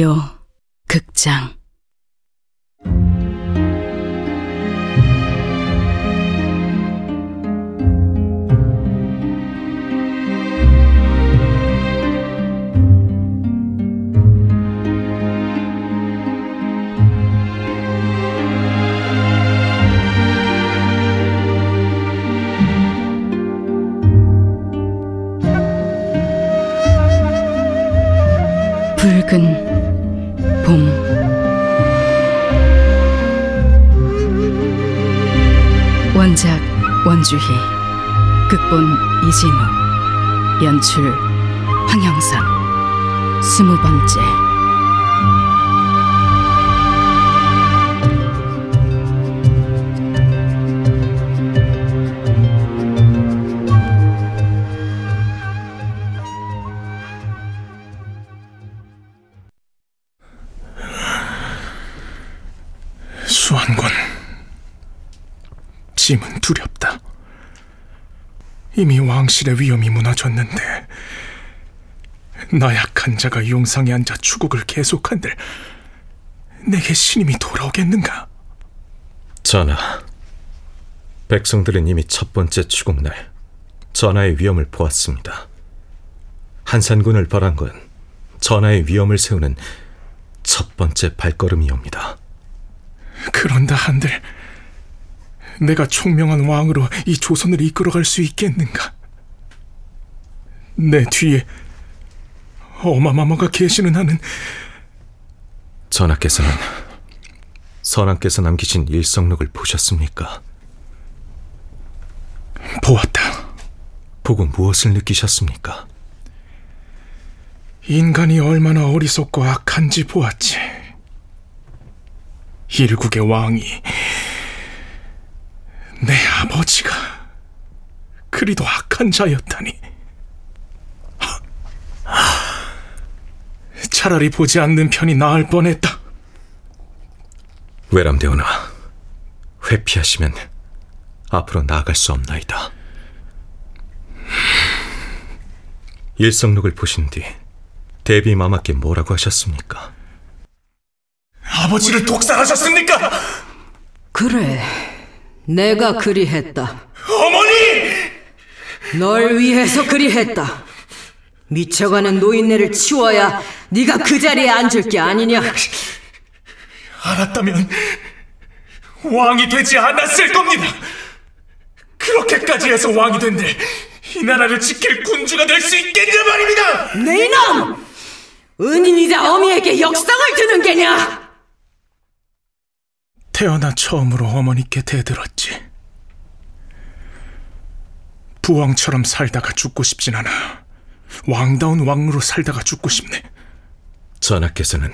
라디오 극장. 붉은 봄. 원작 원주희 극본 이진우 연출 황영선. 스무 번째 수완군 짐은 두렵다. 이미 왕실의 위험이 무너졌는데 나약한 자가 용상에 앉아 추국을 계속한들 내게 신임이 돌아오겠는가? 전하, 백성들은 이미 첫 번째 추국날 전하의 위험을 보았습니다. 한산군을 벌한 건 전하의 위험을 세우는 첫 번째 발걸음이옵니다. 그런다 한들 내가 총명한 왕으로 이 조선을 이끌어갈 수 있겠는가? 내 뒤에 어마마마가 계시는 한은 전하께서는 선왕께서 남기신 일성록을 보셨습니까? 보았다. 보고 무엇을 느끼셨습니까? 인간이 얼마나 어리석고 악한지 보았지. 일국의 왕이 내 아버지가 그리도 악한 자였다니. 차라리 보지 않는 편이 나을 뻔했다. 외람되오나 회피하시면 앞으로 나아갈 수 없나이다. 일성록을 보신 뒤 대비 마마께 뭐라고 하셨습니까? 아버지를 독살하셨습니까? 그래, 내가 그리했다. 어머니! 널 위해서 그리했다. 미쳐가는 노인네를 치워야 네가 그 자리에 앉을 게 아니냐. 알았다면 왕이 되지 않았을 겁니다. 그렇게까지 해서 왕이 된들 이 나라를 지킬 군주가 될 수 있겠냐 말입니다. 네 이놈! 은인이자 어미에게 역상을 드는 게냐? 태어나 처음으로 어머니께 대들었지. 부왕처럼 살다가 죽고 싶진 않아. 왕다운 왕으로 살다가 죽고 싶네. 전하께서는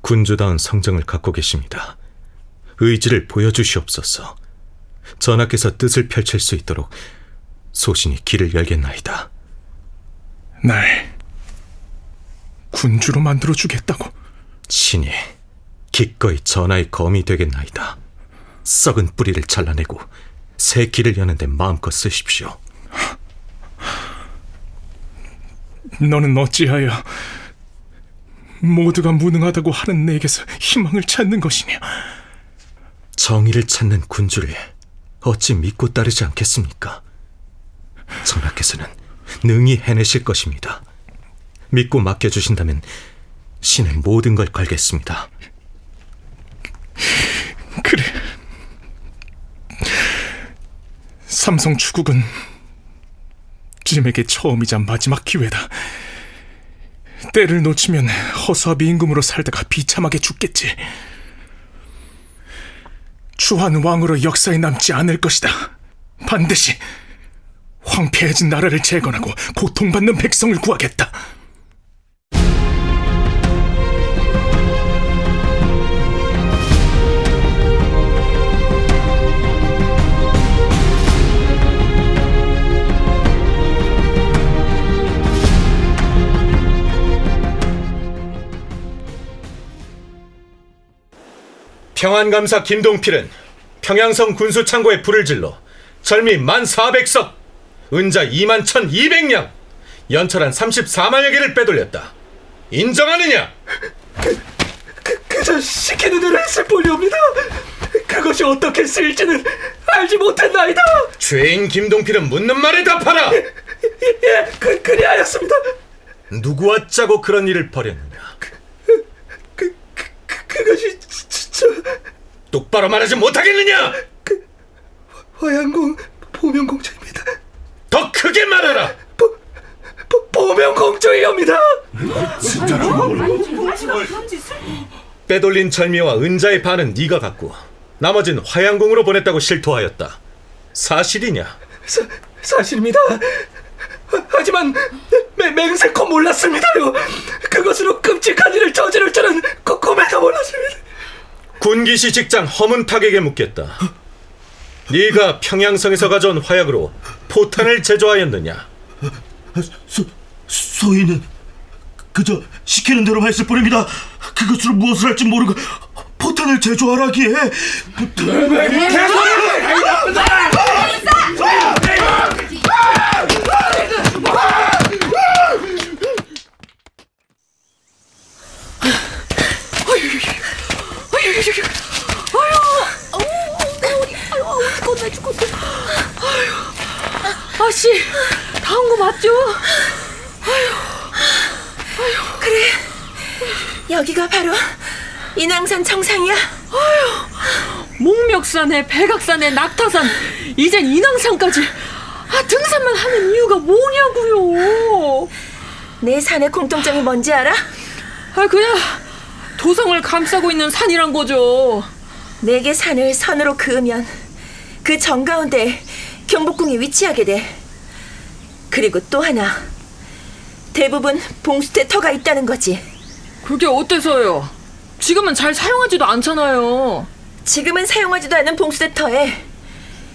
군주다운 성정을 갖고 계십니다. 의지를 보여주시옵소서. 전하께서 뜻을 펼칠 수 있도록 소신이 길을 열겠나이다. 날 군주로 만들어 주겠다고. 신이 기꺼이 전하의 검이 되겠나이다. 썩은 뿌리를 잘라내고 새 길을 여는데 마음껏 쓰십시오. 너는 어찌하여 모두가 무능하다고 하는 내게서 희망을 찾는 것이냐? 정의를 찾는 군주를 어찌 믿고 따르지 않겠습니까? 전하께서는 능히 해내실 것입니다. 믿고 맡겨주신다면 신은 모든 걸 걸겠습니다. 그래. 삼성 추국은 짐에게 처음이자 마지막 기회다. 때를 놓치면 허수아비 임금으로 살다가 비참하게 죽겠지. 주한 왕으로 역사에 남지 않을 것이다. 반드시 황폐해진 나라를 재건하고 고통받는 백성을 구하겠다. 평안감사 김동필은 평양성 군수창고에 불을 질러 절미 만 400석, 은자 2만 1200량, 연철한 34만여 개를 빼돌렸다. 인정하느냐? 그저 시키는 대로 했을 뿐이옵니다. 그것이 어떻게 쓰일지는 알지 못했나이다. 죄인 김동필은 묻는 말에 답하라. 예, 그, 그리하였습니다. 누구와 짜고 그런 일을 벌였느냐? 그, 그, 그 그것이 저, 저 똑바로 말하지 못하겠느냐? 화양공 보명공주입니다. 더 크게 말하라. 보, 보명공주이옵니다. 빼돌린 절미와 은자의 반은 네가 갖고 나머진 화양궁으로 보냈다고 실토하였다. 사실이냐? 사, 사실입니다. 하- 하지만 맹, 맹세코 몰랐습니다요. 그것으로 끔찍한 일을 저지를 줄은 꾸- 꿈에도 몰랐습니다. 군기시 직장 허문탁에게 묻겠다. 네가 평양성에서 가져온 화약으로 포탄을 제조하였느냐? 소, 소인은 그저 시키는 대로 했을 뿐입니다. 그것으로 무엇을 할지 모르고 포탄을 제조하라기에 죽었네 죽었네 아씨 다온거 맞죠? 그래. 여기가 바로 인왕산 정상이야. 목멱산에 백악산에 낙타산 이젠 인왕산까지 아 등산만 하는 이유가 뭐냐고요 내 산의 공통점이 뭔지 알아? 아 그냥 도성을 감싸고 있는 산이란 거죠 네 개 산을 선으로 그으면 그 정가운데 경복궁이 위치하게 돼. 그리고 또 하나. 대부분 봉수대 터가 있다는 거지. 그게 어때서요? 지금은 잘 사용하지도 않잖아요 지금은 사용하지도 않는 봉수대 터에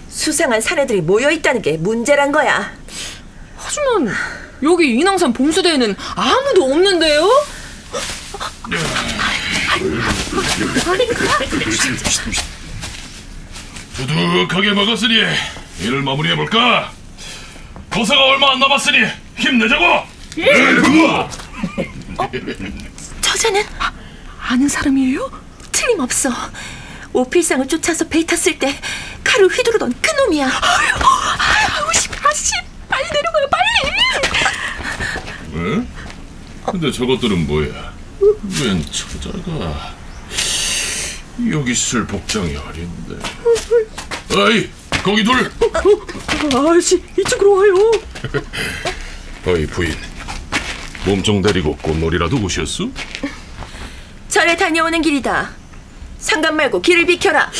수상한 사내들이 모여 있다는 게 문제란 거야. 하지만 여기 인왕산 봉수대에는 아무도 없는데요? 두둑하게 먹었으니 일을 마무리해볼까? 고사가 얼마 안 남았으니 힘내자고! 저자는 아는 사람이에요? 틀림없어. 오필상을 쫓아서 배 탔을 때 칼을 휘두르던 그 놈이야. 아유 씨 아씨 빨리 내려가요 빨리 응? 근데 저것들은 뭐야? 웬 처자가 여기 쓸 복장이 아닌데 어이 거기 둘 아저씨 이쪽으로 와요 어이 부인 몸종 데리고 꽃놀이라도 오셨어? 절에 다녀오는 길이다. 상관 말고 길을 비켜라.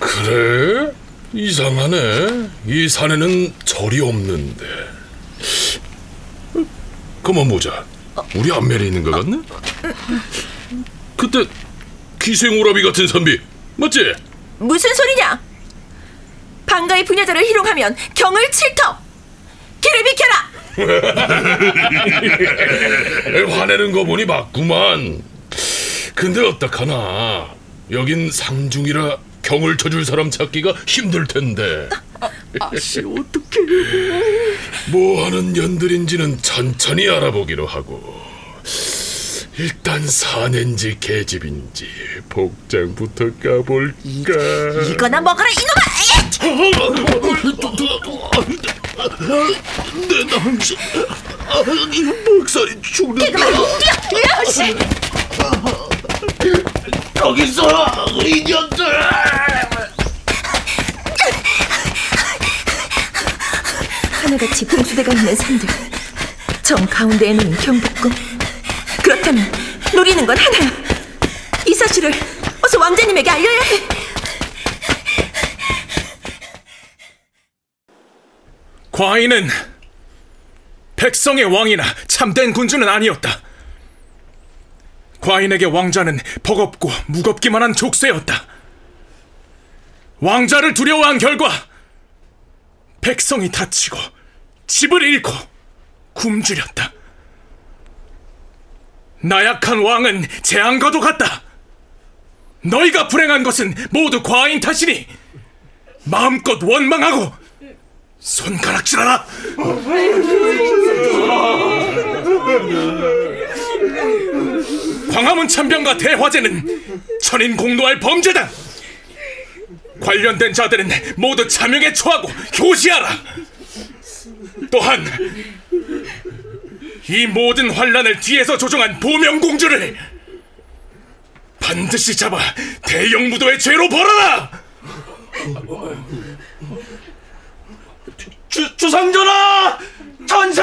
그래? 이상하네 이 산에는 절이 없는데 그만 보자 우리 안면에 있는 것 같네? 그때 기생오라비 같은 선비 맞지? 무슨 소리냐? 방가의 분야자를 희롱하면 경을 칠터. 길을 비켜라. 화내는 거 보니 맞구만. 근데 어떡하나. 여긴 상중이라 경을 쳐줄 사람 찾기가 힘들 텐데. 아씨 어떡해 뭐 하는 년들인지는 천천히 알아보기로 하고. 일단 사낸지 계집인지 복장부터 까볼까. 이거나 먹어라 이놈아. 내 남자, 이 목살이 죽는다. 야씨. 여기 있어 이 년들 하나같이 봉수대가 있는 산들. 정 가운데에는 경복궁. 그렇다면 노리는 건 하나야. 이 사실을 어서 왕자님에게 알려야 해. 과인은 백성의 왕이나 참된 군주는 아니었다. 과인에게 왕자는 버겁고 무겁기만 한 족쇄였다. 왕자를 두려워한 결과 백성이 다치고 집을 잃고 굶주렸다. 나약한 왕은 재앙과도 같다. 너희가 불행한 것은 모두 과인 탓이니 마음껏 원망하고 손가락질하라. 광화문 참변과 대화제는 천인 공노할 범죄다. 관련된 자들은 모두 자명에 처하고 교시하라. 또한 이 모든 환란을 뒤에서 조종한 보명공주를 반드시 잡아 대형 무도의 죄로 벌어라. 주, 주상전하! 전세!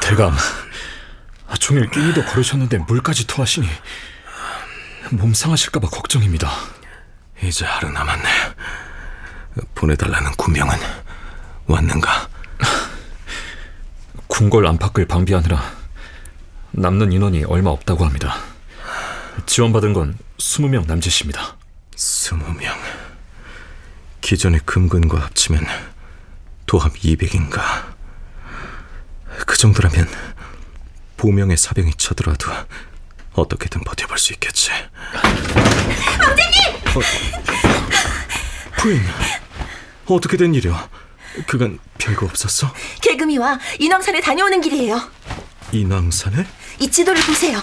대감, 종일 끼니도 걸으셨는데 물까지 토하시니 몸 상하실까봐 걱정입니다. 이제 하루 남았네. 보내달라는 군명은 왔는가? 궁궐 안팎을 방비하느라 남는 인원이 얼마 없다고 합니다. 지원받은 건 20명 남짓입니다. 스무 명. 기존의 금근과 합치면 도합 200인가. 그 정도라면 보명의 사병이 쳐들어와도 어떻게든 버텨볼 수 있겠지. 왕자님! 부인, 어떻게 된 일이야? 그건 별거 없었어? 개금이와 인왕산에 다녀오는 길이에요. 인왕산에? 이 지도를 보세요.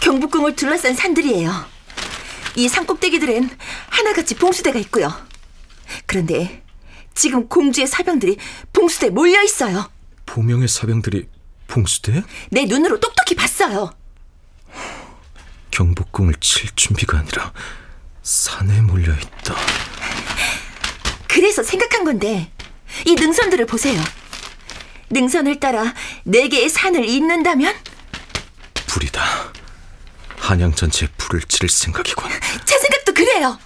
경복궁을 둘러싼 산들이에요. 이 산꼭대기들은 하나같이 봉수대가 있고요. 그런데 지금 공주의 사병들이 봉수대에 몰려 있어요. 보명의 사병들이 봉수대? 내 눈으로 똑똑히 봤어요. 경복궁을 칠 준비가 아니라 산에 몰려 있다. 그래서 생각한 건데 이 능선들을 보세요. 능선을 따라 네 개의 산을 잇는다면 불이다. 한양 전체에 불을 지를 생각이군. 제 생각도 그래요.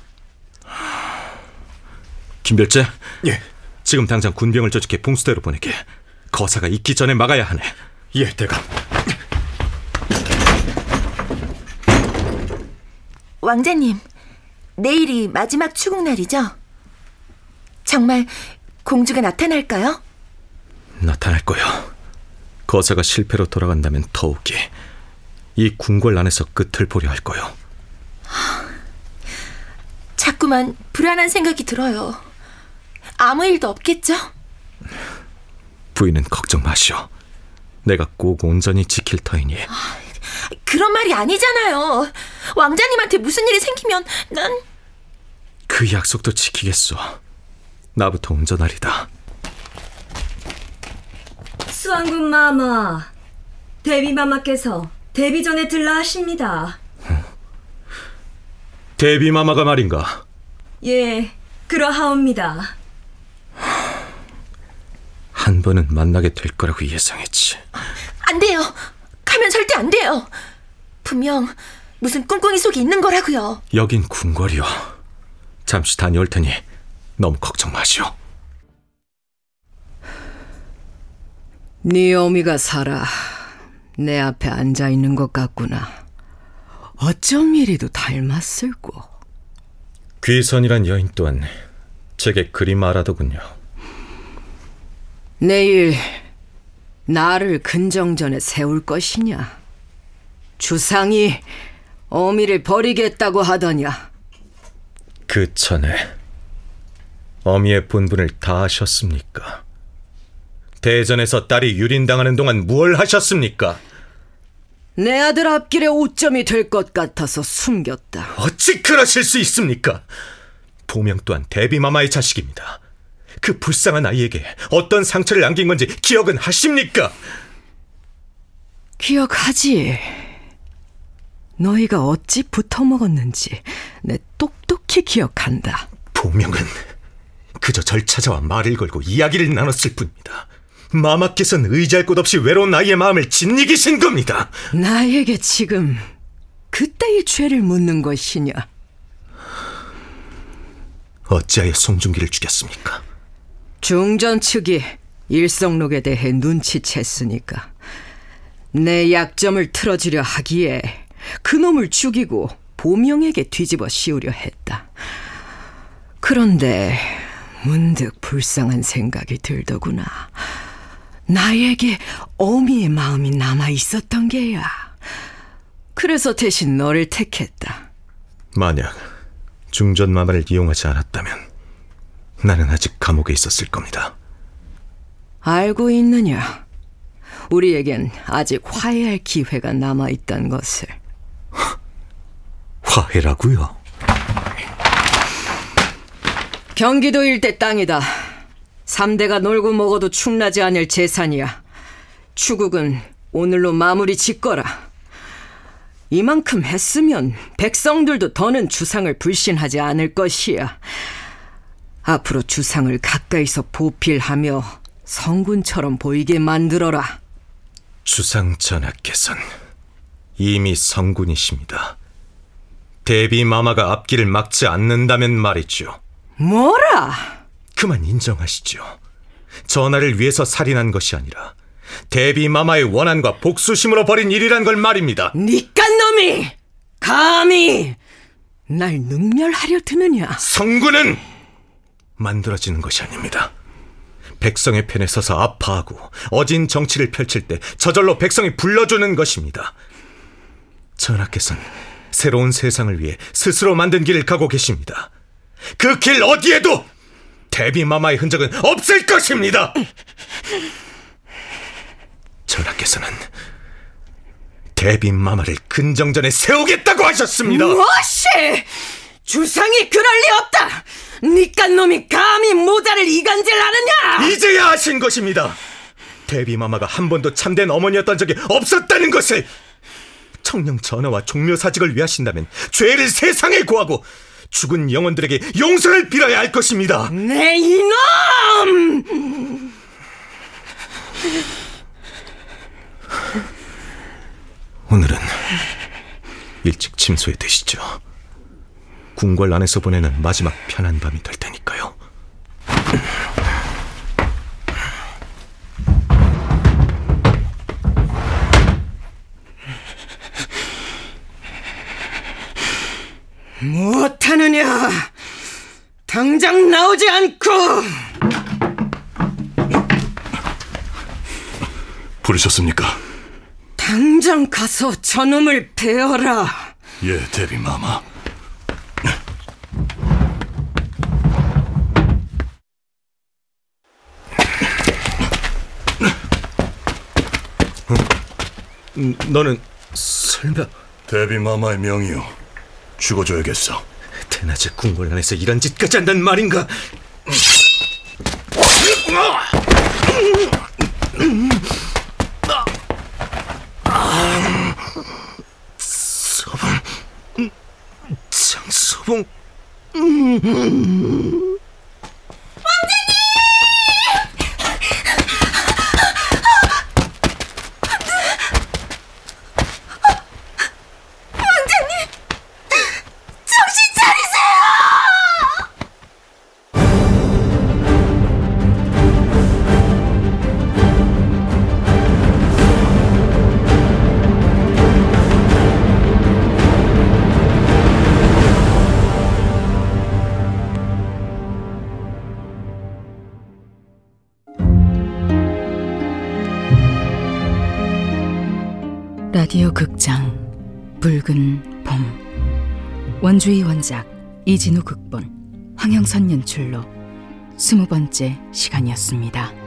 김별재. 예. 지금 당장 군병을 조직해 봉수대로 보내게. 거사가 있기 전에 막아야 하네. 예, 대감. 왕자님, 내일이 마지막 추국 날이죠? 정말 공주가 나타날까요? 나타날 거야. 거사가 실패로 돌아간다면 더욱이 이 궁궐 안에서 끝을 보려 할 거요. 자꾸만 불안한 생각이 들어요. 아무 일도 없겠죠? 부인은 걱정 마시오. 내가 꼭 온전히 지킬 터이니 그런 말이 아니잖아요. 왕자님한테 무슨 일이 생기면 난 그 약속도 지키겠소. 나부터 운전하리다. 수왕군 마마, 데비 마마께서 데비 전에 들라 하십니다. 데비마마가 말인가? 예, 그러하옵니다. 한 번은 만나게 될 거라고 예상했지. 안 돼요. 가면 절대 안 돼요. 분명 무슨 꿍꿍이 속에 있는 거라고요. 여긴 궁궐이요. 잠시 다녀올 테니 너무 걱정 마시오. 네 어미가 살아 내 앞에 앉아 있는 것 같구나. 어쩜 이리도 닮았을꼬. 귀선이란 여인 또한 제게 그리 말하더군요. 내일 나를 근정전에 세울 것이냐? 주상이 어미를 버리겠다고 하더냐? 그 전에 어미의 본분을 다 하셨습니까? 대전에서 딸이 유린당하는 동안 무얼 하셨습니까? 내 아들 앞길에 오점이 될 것 같아서 숨겼다. 어찌 그러실 수 있습니까? 보명 또한 데비마마의 자식입니다. 그 불쌍한 아이에게 어떤 상처를 남긴 건지 기억은 하십니까? 기억하지? 너희가 어찌 붙어먹었는지 내 똑똑히 기억한다. 보명은 그저 절 찾아와 말을 걸고 이야기를 나눴을 뿐입니다. 마마께서는 의지할 곳 없이 외로운 아이의 마음을 짓이기신 겁니다. 나에게 지금 그때의 죄를 묻는 것이냐? 어찌하여 송중기를 죽였습니까? 중전 측이 일성록에 대해 눈치챘으니까 내 약점을 틀어지려 하기에 그놈을 죽이고 보명에게 뒤집어 씌우려 했다. 그런데 문득 불쌍한 생각이 들더구나. 나에게 어미의 마음이 남아 있었던 게야. 그래서 대신 너를 택했다. 만약 중전 마마를 이용하지 않았다면 나는 아직 감옥에 있었을 겁니다. 알고 있느냐? 우리에겐 아직 화해할 기회가 남아 있다는 것을. 화해라고요? 경기도 일대 땅이다. 3대가 놀고 먹어도 충나지 않을 재산이야. 추국은 오늘로 마무리 짓거라. 이만큼 했으면 백성들도 더는 주상을 불신하지 않을 것이야. 앞으로 주상을 가까이서 보필하며 성군처럼 보이게 만들어라. 주상 전하께선 이미 성군이십니다. 대비 마마가 앞길을 막지 않는다면 말이죠. 뭐라? 그만 인정하시죠. 전하를 위해서 살인한 것이 아니라 대비 마마의 원한과 복수심으로 벌인 일이란 걸 말입니다. 니깐 놈이 감히 날 능멸하려 드느냐? 성군은 만들어지는 것이 아닙니다. 백성의 편에 서서 아파하고 어진 정치를 펼칠 때 저절로 백성이 불러주는 것입니다. 전하께서는 새로운 세상을 위해 스스로 만든 길을 가고 계십니다. 그 길 어디에도 대비마마의 흔적은 없을 것입니다. 전하께서는 대비마마를 근정전에 세우겠다고 하셨습니다. 무엇이? 주상이 그럴 리 없다. 니깐 놈이 감히 모자를 이간질하느냐? 이제야 아신 것입니다. 대비마마가 한 번도 참된 어머니였던 적이 없었다는 것을 청령 전하와 종묘 사직을 위하신다면 죄를 세상에 고하고 죽은 영혼들에게 용서를 빌어야 할 것입니다. 내 이놈! 오늘은 일찍 침소에 드시죠. 궁궐 안에서 보내는 마지막 편한 밤이 될 테니까요. 못하느냐? 당장 나오지 않고! 부르셨습니까? 당장 가서 저놈을 베어라. 예, 대비 마마. 너는 설마 대비 마마의 명이요. 죽어줘야겠어. 대낮에 궁궐 안에서 이런 짓까지 한단 말인가? 서봉, 장서봉. 극장 붉은 봄 원주의 원작 이진우 극본 황영선 연출로 스무 번째 시간이었습니다.